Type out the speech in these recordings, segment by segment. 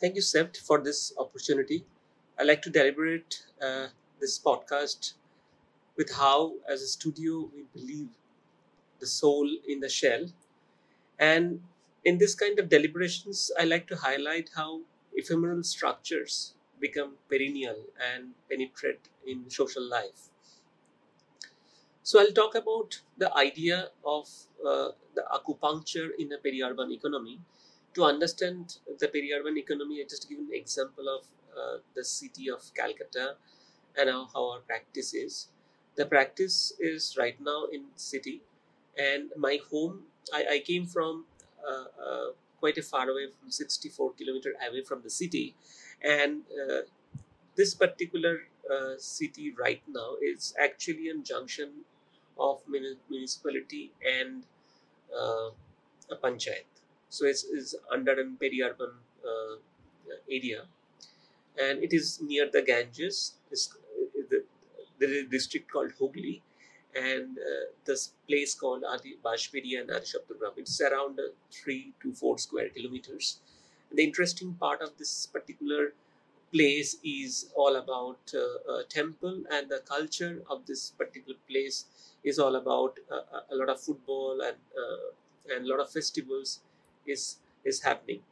Thank you, CEPT, for this opportunity. I like to deliberate uh, this podcast with how, as a studio, we believe the soul in the shell. And in this kind of deliberations, I like to highlight how ephemeral structures become perennial and penetrate in social life. So I'll talk about the idea of uh, the acupuncture in a peri-urban economy. To understand the peri-urban economy, I just give an example of uh, the city of Calcutta and how, how our practice is. The practice is right now in city, and my home. I, I came from uh, uh, quite a far away from 64 kilometer away from the city, and uh, this particular uh, city right now is actually a junction of municipality and uh, a panchayat. So it's, it's under a peri-urban uh, area, and it is near the Ganges. It's, the, the district called Hooghly, and uh, this place called Adi Bansberia and Adishaptagram. It's around uh, three to four square kilometers. The interesting part of this particular place is all about uh, a temple and the culture of this particular place is all about uh, a lot of football and uh, and a lot of festivals is is happening.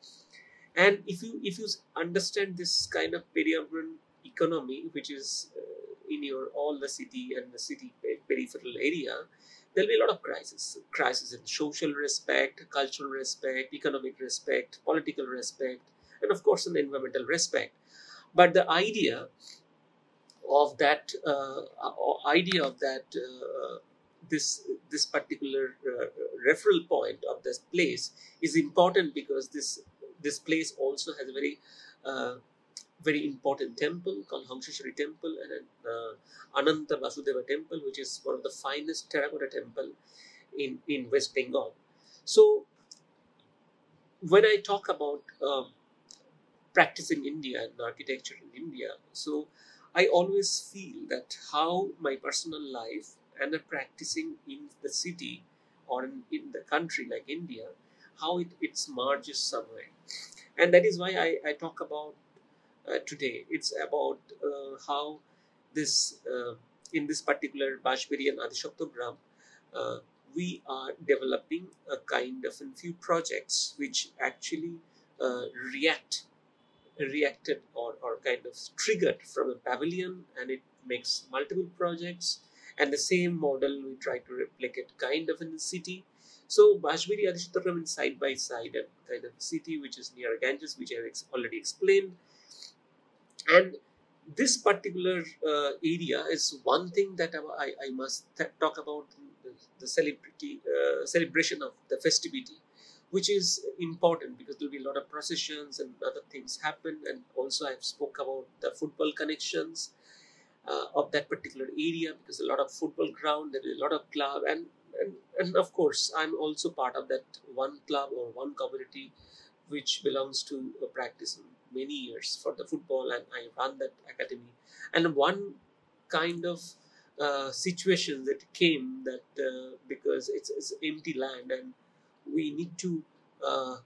And if you if you understand this kind of peri-urban economy which is uh, in your all the city and the city peripheral area there'll be a lot of crises crisis in social respect cultural respect economic respect political respect and of course an environmental respect. But the idea of that uh, idea of that uh, this this particular uh, referral point of this place is important because this this place also has a very uh, very important temple called Hangsheshwari temple and an uh, Ananta Vasudeva temple which is one of the finest terracotta temple in in West Bengal. So when I talk about um, practice in India and architecture in India so I always feel that how my personal life and are practicing in the city or in, in the country like India, how it, it's merges somewhere. And that is why I, I talk about uh, today. It's about uh, how this, uh, in this particular Bansberia and Adishaptagram, uh, we are developing a kind of a few projects which actually uh, react reacted or, or kind of triggered from a pavilion and it makes multiple projects and the same model we try to replicate kind of in the city. So Bansberia Adishaptagram is side by side and kind of city which is near Ganges, which I have ex- already explained. And this particular uh, area is one thing that I, I must th- talk about the, the celebrity uh, celebration of the festivity which is important because there will be a lot of processions and other things happen and also i've spoke about the football connections uh, of that particular area because a lot of football ground there is a lot of club and, and and of course i'm also part of that one club or one community which belongs to a practice many years for the football and i run that academy. And one kind of uh, situation that came that uh, because it's, it's empty land and we need to uh,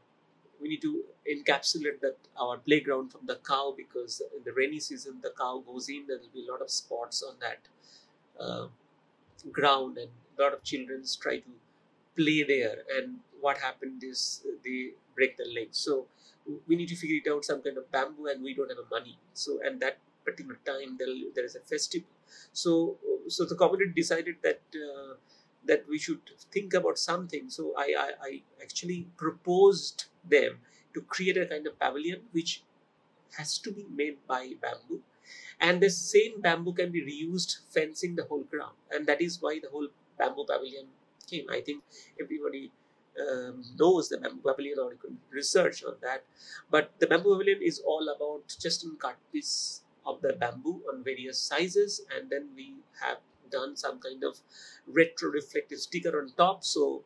we need to encapsulate that our playground from the cow because in the rainy season the cow goes in there will be a lot of spots on that uh, ground and a lot of children try to play there. And what happened is they break their legs so we need to figure it out some kind of bamboo and we don't have money. So and that particular time there, there is a festival. So so the community decided that uh, that we should think about something. So I, I i actually proposed them to create a kind of pavilion which has to be made by bamboo. And the same bamboo can be reused fencing the whole ground. And that is why the whole bamboo pavilion came. I think everybody um, knows the bamboo pavilion or research on that. But the bamboo pavilion is all about just in cut piece of the bamboo on various sizes. And then we have done some kind of retro reflective sticker on top so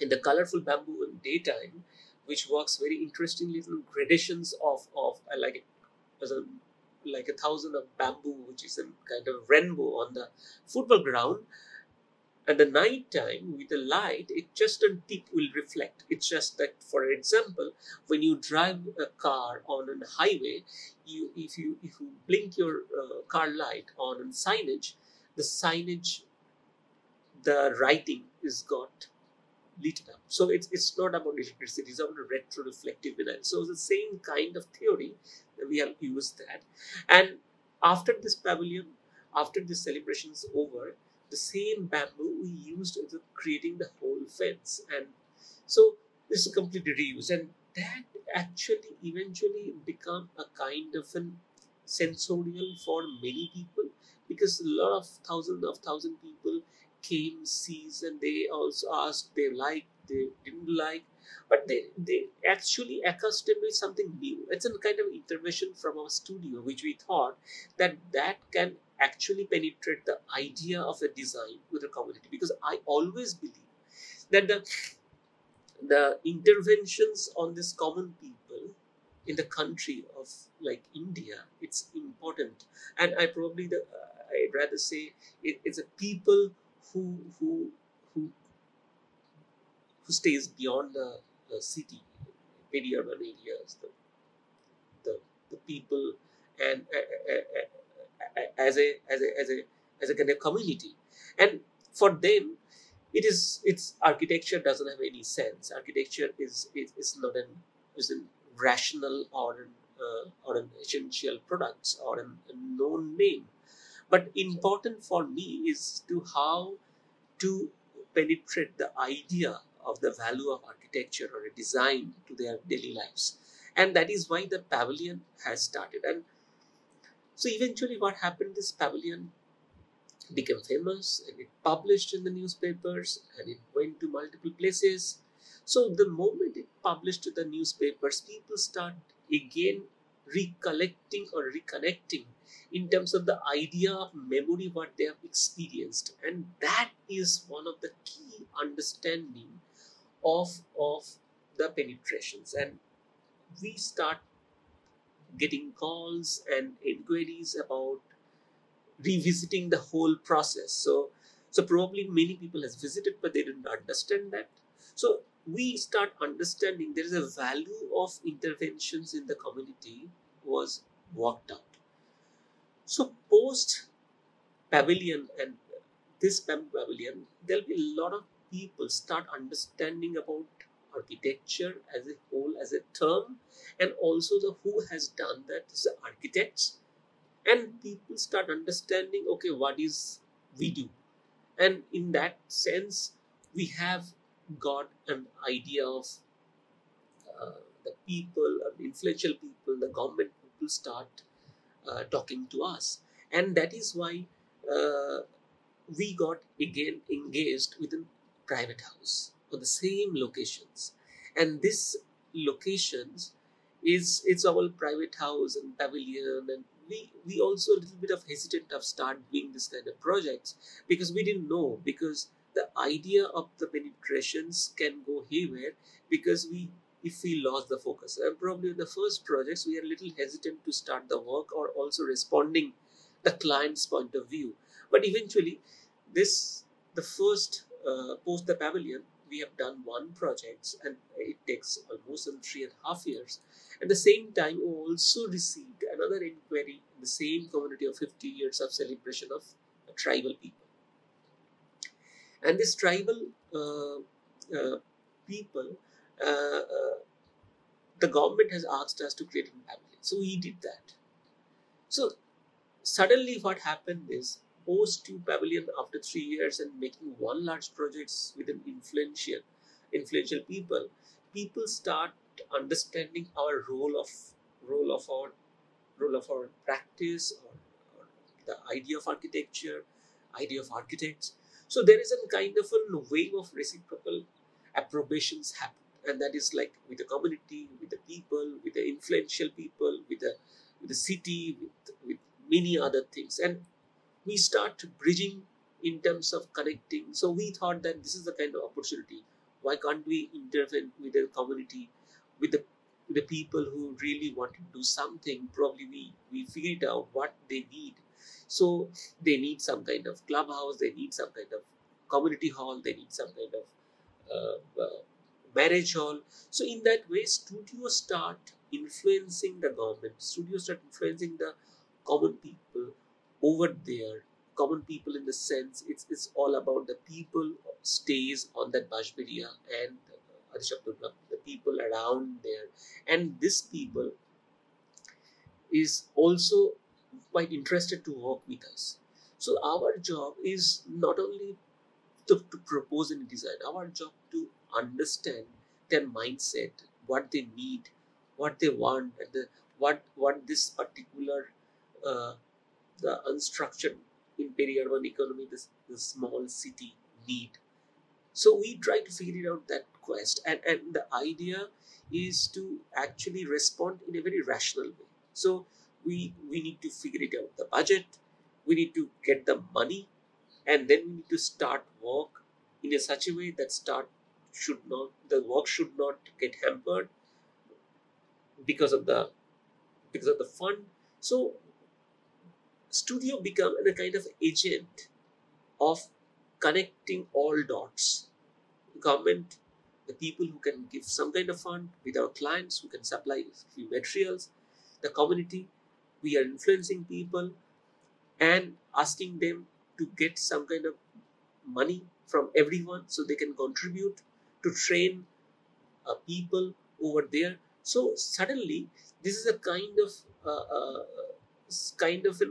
in the colorful bamboo in daytime which works very interestingly from gradations of of uh, like a like a thousand of bamboo, which is a kind of rainbow on the football ground. at the night time with the light it just a tip will reflect it's just that for example when you drive a car on a highway you if you if you blink your uh, car light on a signage the signage the writing is got lit up. So it's it's not about electricity it's about a retroreflective so it's the same kind of theory that we have used that. And after this pavilion after this celebration is over the same bamboo we used in creating the whole fence. And so this is completely reused. And that actually eventually become a kind of an sensorial for many people because a lot of thousands of thousand people came sees and they also asked they liked they didn't like but they they actually accustomed with something new. It's a kind of intervention from our studio which we thought that that can actually penetrate the idea of a design with the community because i always believe that the the interventions on this common people in the country of like india it's important. And i probably the uh, i'd rather say it, it's a people who who who who stays beyond the, the city very urban areas the the, the people and uh, uh, as a as a as a as a kind of community. And for them it is its architecture doesn't have any sense. Architecture is is, is not an is a rational or an, uh, or an essential products or an, a known name but important for me is to how to penetrate the idea of the value of architecture or a design to their daily lives and that is why the pavilion has started and so eventually, what happened? This pavilion became famous and it published in the newspapers and it went to multiple places. So the moment it published to the newspapers, people start again recollecting or reconnecting in terms of the idea of memory what they have experienced and that is one of the key understanding of of the penetrations and we start getting calls and inquiries about revisiting the whole process. So, so probably many people has visited, but they didn't understand that. So we start understanding there is a value of interventions in the community was worked out. So post pavilion and this pavilion, there'll be a lot of people start understanding about architecture as a whole as a term and also the who has done that is the architects and people start understanding okay what is we do and in that sense we have got an idea of uh, the people uh, influential people the government people start uh, talking to us. And that is why uh, we got again engaged with a private house on the same locations. And this locations is it's our private house and pavilion. And we we also a little bit of hesitant of start doing this kind of projects because we didn't know because the idea of the penetrations can go haywire because we if we lost the focus and probably in the first projects we are a little hesitant to start the work or also responding the client's point of view but eventually this the first uh, post the pavilion we have done one project and it takes almost three and a half years. At the same time, we also received another inquiry in the same community of 50 years of celebration of tribal people. And this tribal uh, uh, people, uh, the government has asked us to create a pavilion. So we did that. So suddenly what happened is post to pavilion after three years and making one large projects with an influential influential people people start understanding our role of role of our role of our practice or, or the idea of architecture idea of architects so there is a kind of a wave of reciprocal approbations happen and that is like with the community with the people with the influential people with the with the city with, with many other things and we start bridging in terms of connecting. So we thought that this is the kind of opportunity. Why can't we intervene with the community, with the the people who really want to do something? Probably we we figured out what they need. So they need some kind of clubhouse. They need some kind of community hall they need some kind of uh, uh, marriage hall. So in that way studios start influencing the government. Studios start influencing the common people over there. Common people in the sense it's, it's all about the people stays on that Bansberia and the people around there. And this people is also quite interested to work with us. So our job is not only to, to propose any design our job to understand their mindset what they need what they want and the, what what this particular uh, the unstructured in peri-urban economy this, the small city need. So we try to figure out that quest and, and the idea is to actually respond in a very rational way. So we we need to figure it out the budget we need to get the money and then we need to start work in a such a way that start should not the work should not get hampered because of the because of the fund. So studio become a kind of agent of connecting all dots. Government the people who can give some kind of fund with our clients who can supply few materials the community we are influencing people and asking them to get some kind of money from everyone so they can contribute to train uh, people over there. So suddenly this is a kind of uh, uh, kind of a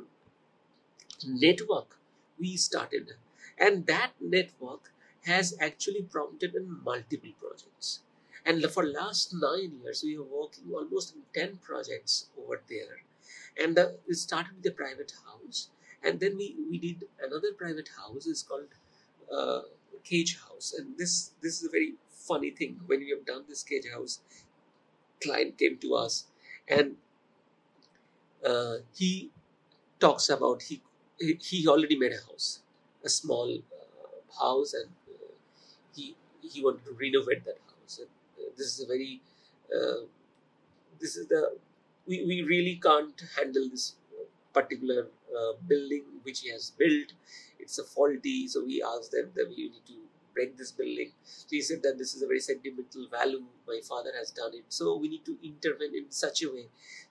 network we started. And that network has actually prompted in multiple projects and for last nine years we are working almost in 10 projects over there. And the, it started with a private house. And then we, we did another private house. It's called uh, cage house. And this this is a very funny thing. When we have done this cage house client came to us and uh, he talks about he he already made a house a small uh, house. And uh, he he wanted to renovate that house. And this is a very uh, this is the we, we really can't handle this particular uh, building which he has built. It's a faulty, so we asked them that we need to break this building. So he said that this is a very sentimental value. My father has done it, so we need to intervene in such a way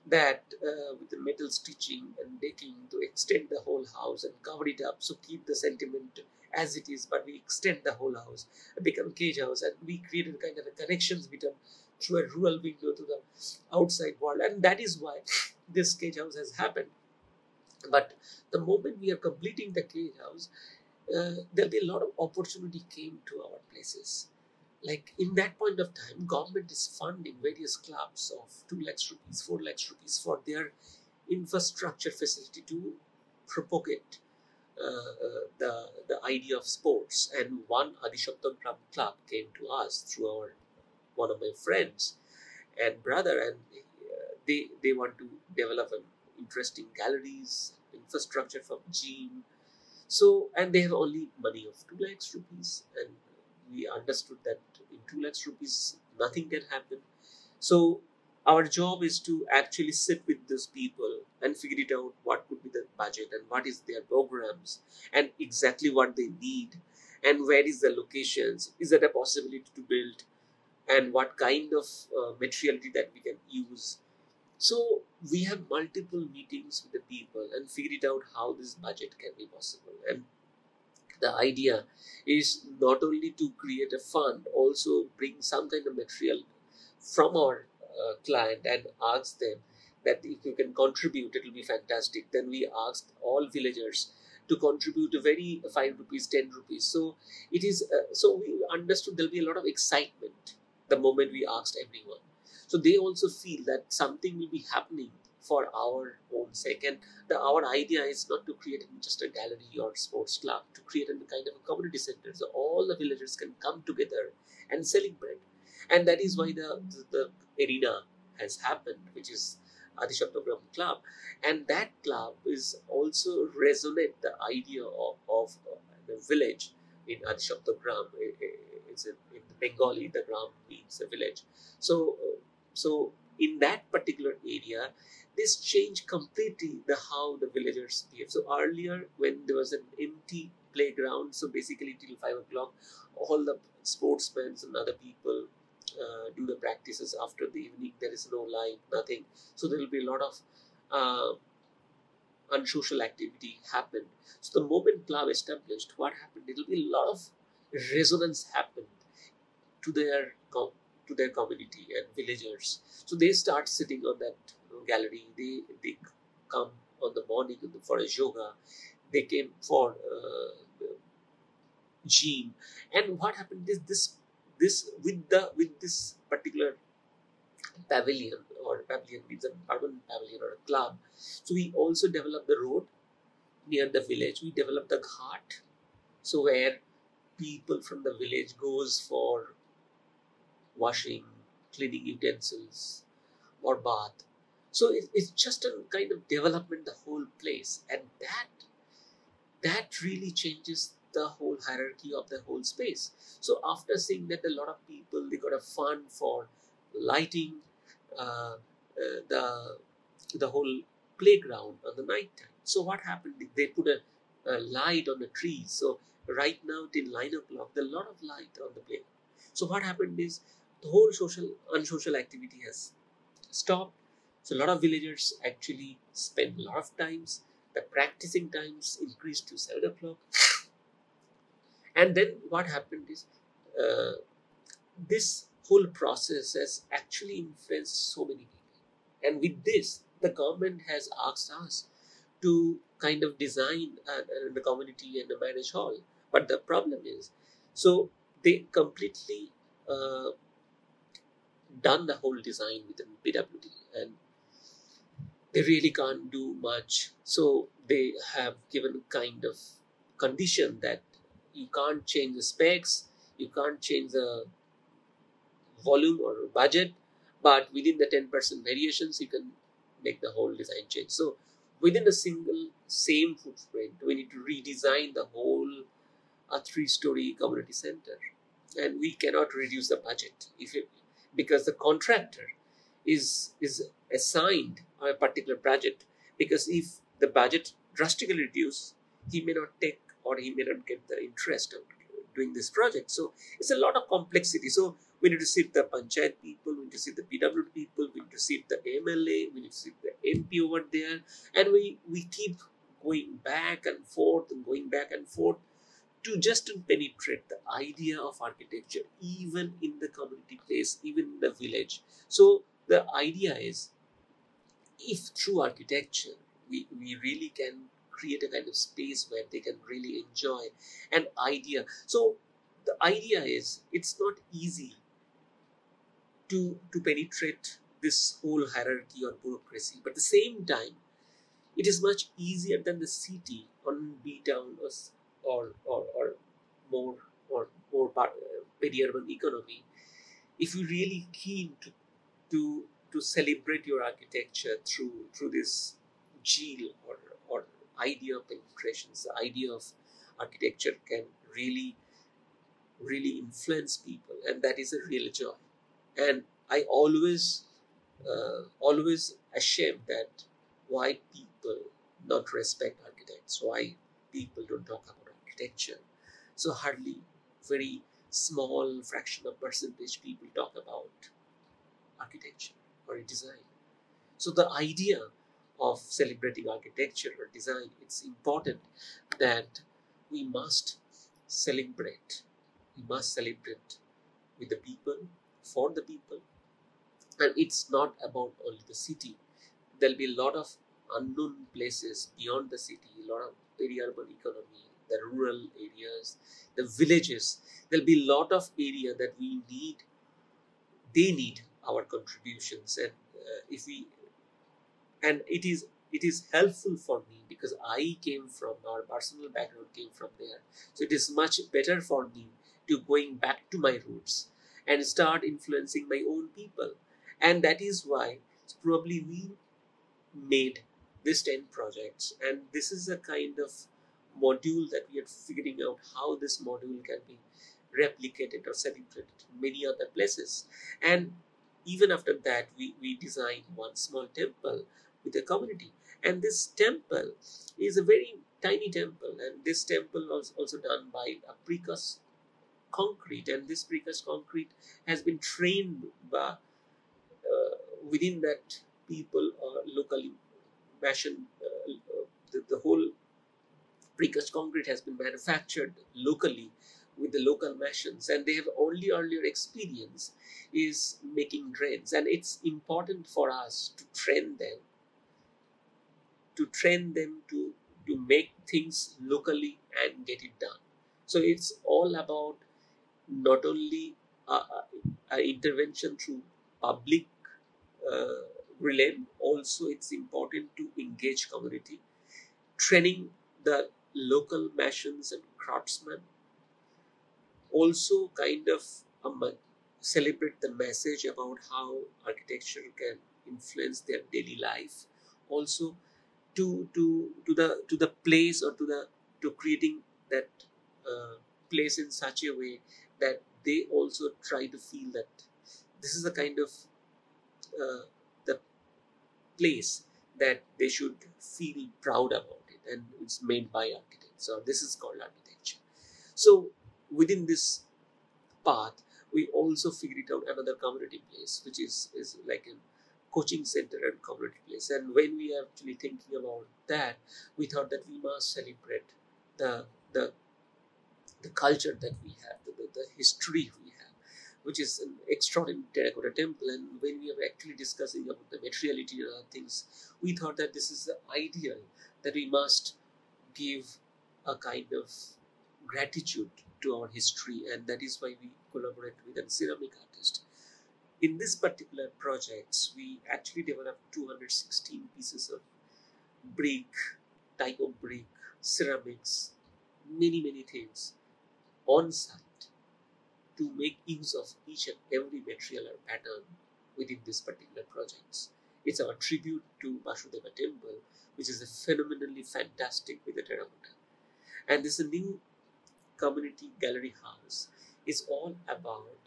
that uh, with the metal stitching and decking to extend the whole house and cover it up, so keep the sentiment as it is, but we extend the whole house, become cage house, and we created kind of a connections between through a rural window to the outside world, and that is why this cage house has happened. But the moment we are completing the cage house, uh, there'll be a lot of opportunity came to our places. Like in that point of time, government is funding various clubs of two lakhs rupees, four lakhs rupees for their infrastructure facility to propagate the the idea of sports. And one Adishaptam club came to us through our one of my friends and brother, and uh, they they want to develop an interesting galleries, infrastructure from gym. So and they have only money of two lakhs rupees, and we understood that in two lakhs rupees nothing can happen. So our job is to actually sit with those people and figure it out what could be the budget and what is their programs and exactly what they need and where is the locations is there a possibility to build and what kind of uh, materiality that we can use. So we have multiple meetings with the people and figured out how this budget can be possible. And the idea is not only to create a fund, also bring some kind of material from our uh, client and ask them that if you can contribute, it will be fantastic. Then we asked all villagers to contribute a very 5 rupees 10 rupees so it is uh, so we understood there'll be a lot of excitement the moment we asked everyone. So they also feel that something will be happening for our own sake. And the, our idea is not to create just a gallery or sports club, to create a kind of a community center so all the villagers can come together and celebrate. And that is why the, the, the arena has happened, which is Adishaptagram Club. And that club is also resonate the idea of, of uh, the village in Adishaptagram it's in, in Bengali, the gram means a village. So, uh, so in that particular area, this changed completely the how the villagers behave. So earlier, when there was an empty playground, so basically till five o'clock, all the sportsmen and other people uh, do the practices after the evening. There is no light, nothing. So there will be a lot of uh, unsocial activity happen. So the moment club established, what happened? There will be a lot of resonance happened to their to their community and villagers. So they start sitting on that gallery. They they come on the morning for a yoga. They came for uh, gym. And what happened is this this with the with this particular pavilion or pavilion means an urban pavilion or a club. So we also developed the road near the village. We developed the ghat. So where people from the village goes for washing, cleaning utensils, or bath. So it, it's just a kind of development the whole place, and that that really changes the whole hierarchy of the whole space. So after seeing that a lot of people they got a fund for lighting uh, uh, the the whole playground on the night time. So what happened? They put a, a light on the trees. So right now till nine o'clock, there's a lot of light on the playground. So what happened is the whole social unsocial activity has stopped. So a lot of villagers actually spend a lot of times. The practicing times increased to seven o'clock. And then what happened is uh, this whole process has actually influenced so many people. And with this, the government has asked us to kind of design the community and a marriage hall. But the problem is, so they completely uh, done the whole design within PWD and they really can't do much. So they have given kind of condition that you can't change the specs, you can't change the volume or budget, but within the 10% variations, you can make the whole design change. So within a single same footprint, we need to redesign the whole a three-story community center, and we cannot reduce the budget if it, because the contractor is is assigned a particular project. Because if the budget drastically reduce, he may not take or he may not get the interest of doing this project. So it's a lot of complexity. So we need to see the panchayat people, we need to see the PW people, we need to see the MLA, we need to see the MP over there, and we we keep going back and forth and going back and forth to just to penetrate the idea of architecture even in the community place, even in the village. So the idea is if through architecture we, we really can create a kind of space where they can really enjoy an idea. So the idea is it's not easy to, to penetrate this whole hierarchy or bureaucracy. But at the same time, it is much easier than the city on B town or, or, or, or more or more peri-urban economy. If you're really keen to, to to celebrate your architecture through through this or, or idea of penetrations, the idea of architecture can really really influence people and that is a real joy and I always, uh, always ashamed that why people not respect architects, why people don't talk about architecture. So hardly very small fraction of percentage people talk about architecture or design. So the idea of celebrating architecture or design, it's important that we must celebrate. We must celebrate with the people, for the people, and it's not about only the city. There'll be a lot of unknown places beyond the city a lot of peri-urban economy the rural areas the villages. There'll be a lot of area that we need they need our contributions. And uh, if we and it is it is helpful for me because i came from our personal background came from there. So it is much better for me to going back to my roots and start influencing my own people. And that is why probably we made this 10 projects. And this is a kind of module that we are figuring out how this module can be replicated or celebrated in many other places. And even after that, we, we designed one small temple with the community. And this temple is a very tiny temple, and this temple was also done by a precast concrete, and this precast concrete has been trained by uh, within that people are locally fashioned. Uh, the, the whole precast concrete has been manufactured locally with the local machines and they have only earlier experience is making drains and it's important for us to train them to train them to to make things locally and get it done. So it's all about not only an intervention through public uh, realm also it's important to engage community. Training the local masons and craftsmen. Also kind of um, celebrate the message about how architecture can influence their daily life. Also to to to the to the place or to the to creating that uh, place in such a way that they also try to feel that this is the kind of uh, the place that they should feel proud about it and it's made by architects. So this is called architecture. So within this path we also figured out another community place which is is like a coaching center and community place. And when we are actually thinking about that we thought that we must celebrate the the the culture that we have the, the, the history we have which is an extraordinary terracotta temple. And when we were actually discussing about the materiality and other things we thought that this is the ideal that we must give a kind of gratitude to our history. And that is why we collaborate with a ceramic in this particular projects we actually developed 216 pieces of brick type of brick ceramics many many things on site to make use of each and every material or pattern within this particular projects. It's our tribute to Vasudeva temple which is a phenomenally fantastic with the terracotta. And this is a new community gallery house is all about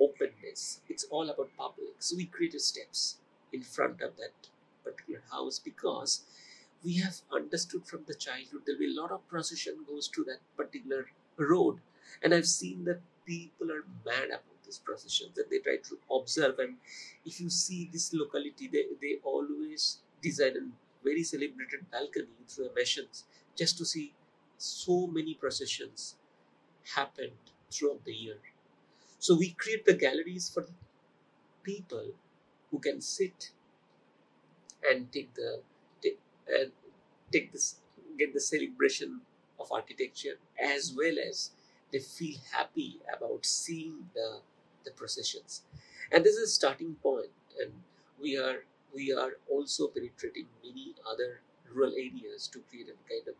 openness. It's all about public. So we created steps in front of that particular house because we have understood from the childhood there'll be a lot of procession goes to that particular road. And I've seen that people are mad about these processions and they try to observe. And if you see this locality, they, they always design a very celebrated balcony through the machines just to see so many processions happened throughout the year. So we create the galleries for the people who can sit and take the take, uh, take this get the celebration of architecture as well as they feel happy about seeing the the processions and this is a starting point. point and we are we are also penetrating many other rural areas to create a kind of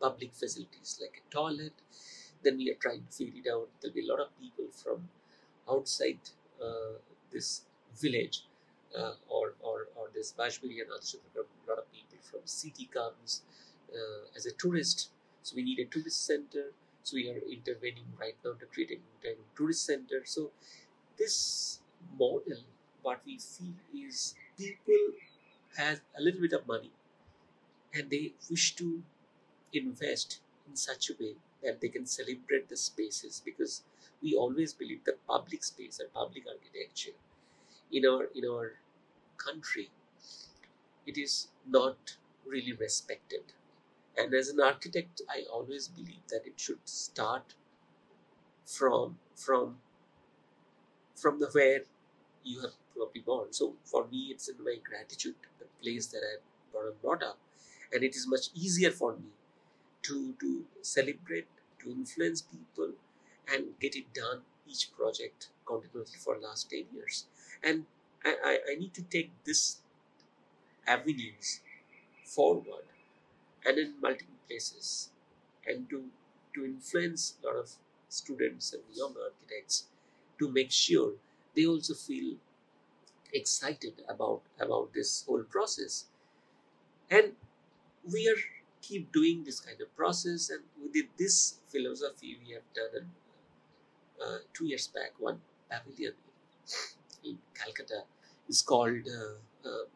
public facilities like a toilet then we are trying to figure it out. There'll be a lot of people from outside uh, this village uh, or, or, or this Bansberia and a lot of people from city comes uh, as a tourist. So we need a tourist center. So we are intervening right now to create a tourist center. So this model, what we feel is people have a little bit of money and they wish to invest in such a way that they can celebrate the spaces because we always believe that public space and public architecture in our in our country it is not really respected. And as an architect i always believe that it should start from from from the where you have probably born so for me it's in my gratitude the place that i brought up. And it is much easier for me to to celebrate, to influence people, and get it done each project continuously for last 10 years. And I, I, I need to take this avenues forward and in multiple places and to to influence a lot of students and young architects to make sure they also feel excited about about this whole process and we are keep doing this kind of process and within this philosophy we have done uh, two years back one pavilion in Calcutta is called uh, uh,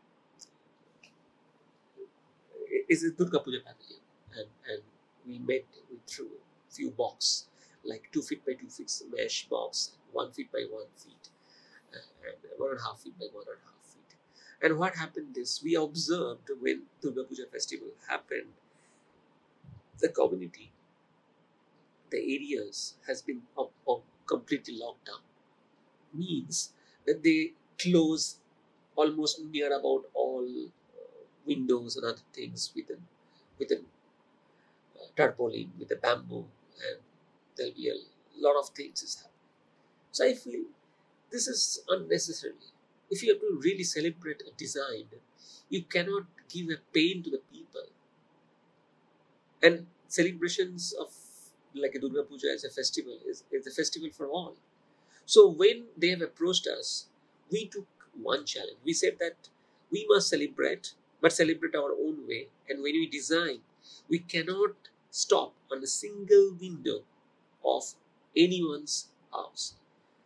is a Durga Puja pavilion, and and we met threw a few box like two feet by two feet mesh box, one feet by one feet, uh, and one and a half feet by one and a half feet. And what happened is we observed when Durga Puja festival happened, the community, the areas has been up, up completely locked down. Means that they close almost near about all uh, windows and other things with a with a uh, tarpaulin, with a bamboo, and there'll be a lot of things is happening. So I feel this is unnecessary. If you have to really celebrate a design, you cannot give a pain to the people. And celebrations of like a Durga Puja as a festival is, is a festival for all. So when they have approached us, we took one challenge. We said that we must celebrate, but celebrate our own way. And when we design, we cannot stop on a single window of anyone's house.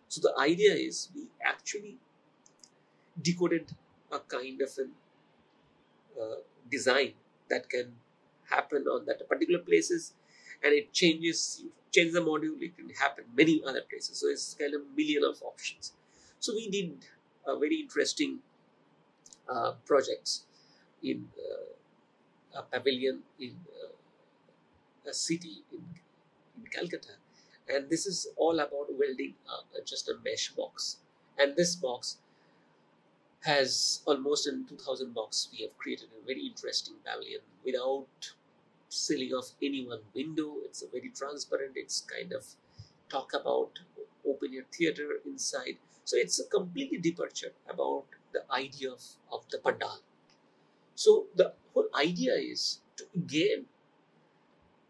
So the idea is we actually decoded a kind of an uh, design that can happen on that particular places and it changes you change the module. It can happen many other places. So it's kind of million of options. So we did a very interesting uh, projects in uh, a pavilion in uh, a city in, in Calcutta. And this is all about welding just a mesh box. And this box has almost in 2000 box we have created a very interesting pavilion without sealing off any one window. It's a very transparent. It's kind of talk about open your theater inside. So it's a completely departure about the idea of, of the pandal. So the whole idea is to again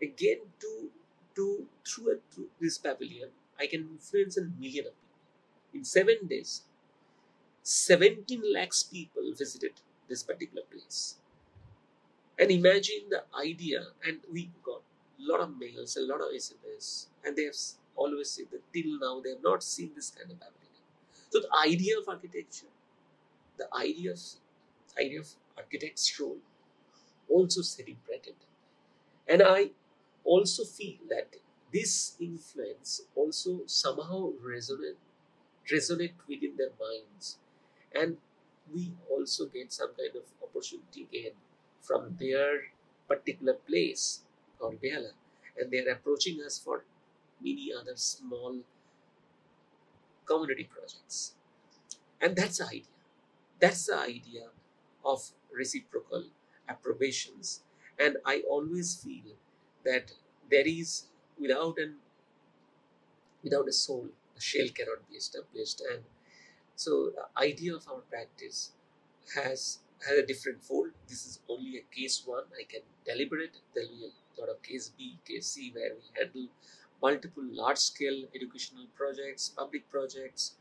again to to through, through this pavilion i can influence a million of people. In seven days 17 lakhs people visited this particular place. And imagine the idea, and we got a lot of mails, a lot of SMS, and they have always said that till now they have not seen this kind of pavilion. So the idea of architecture, the idea of idea of architect's role, also celebrated. And I also feel that this influence also somehow resonate resonate within their minds and we also get some kind of opportunity gain from their particular place or Behala and they are approaching us for many other small community projects. And that's the idea. That's the idea of reciprocal approbations. And i always feel that there is without an without a soul the shell cannot be established. And so the idea of our practice has has a different fold. This is only a case one. I can deliberate. There will be a lot of case B, case C, where we handle multiple large-scale educational projects, public projects,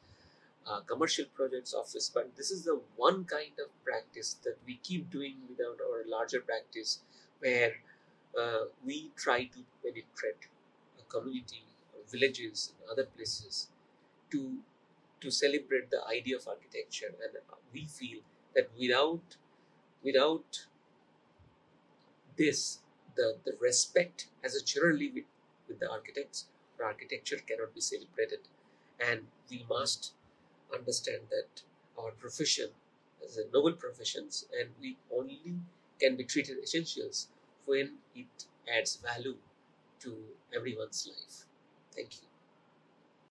uh, commercial projects, office. But this is the one kind of practice that we keep doing without our larger practice, where uh, we try to penetrate a community, villages, and other places to to celebrate the idea of architecture and we feel that without without this the, the respect as a generally with, with the architects or architecture cannot be celebrated. And we must understand that our profession is a noble professions and we only can be treated essentials when it adds value to everyone's life. Thank you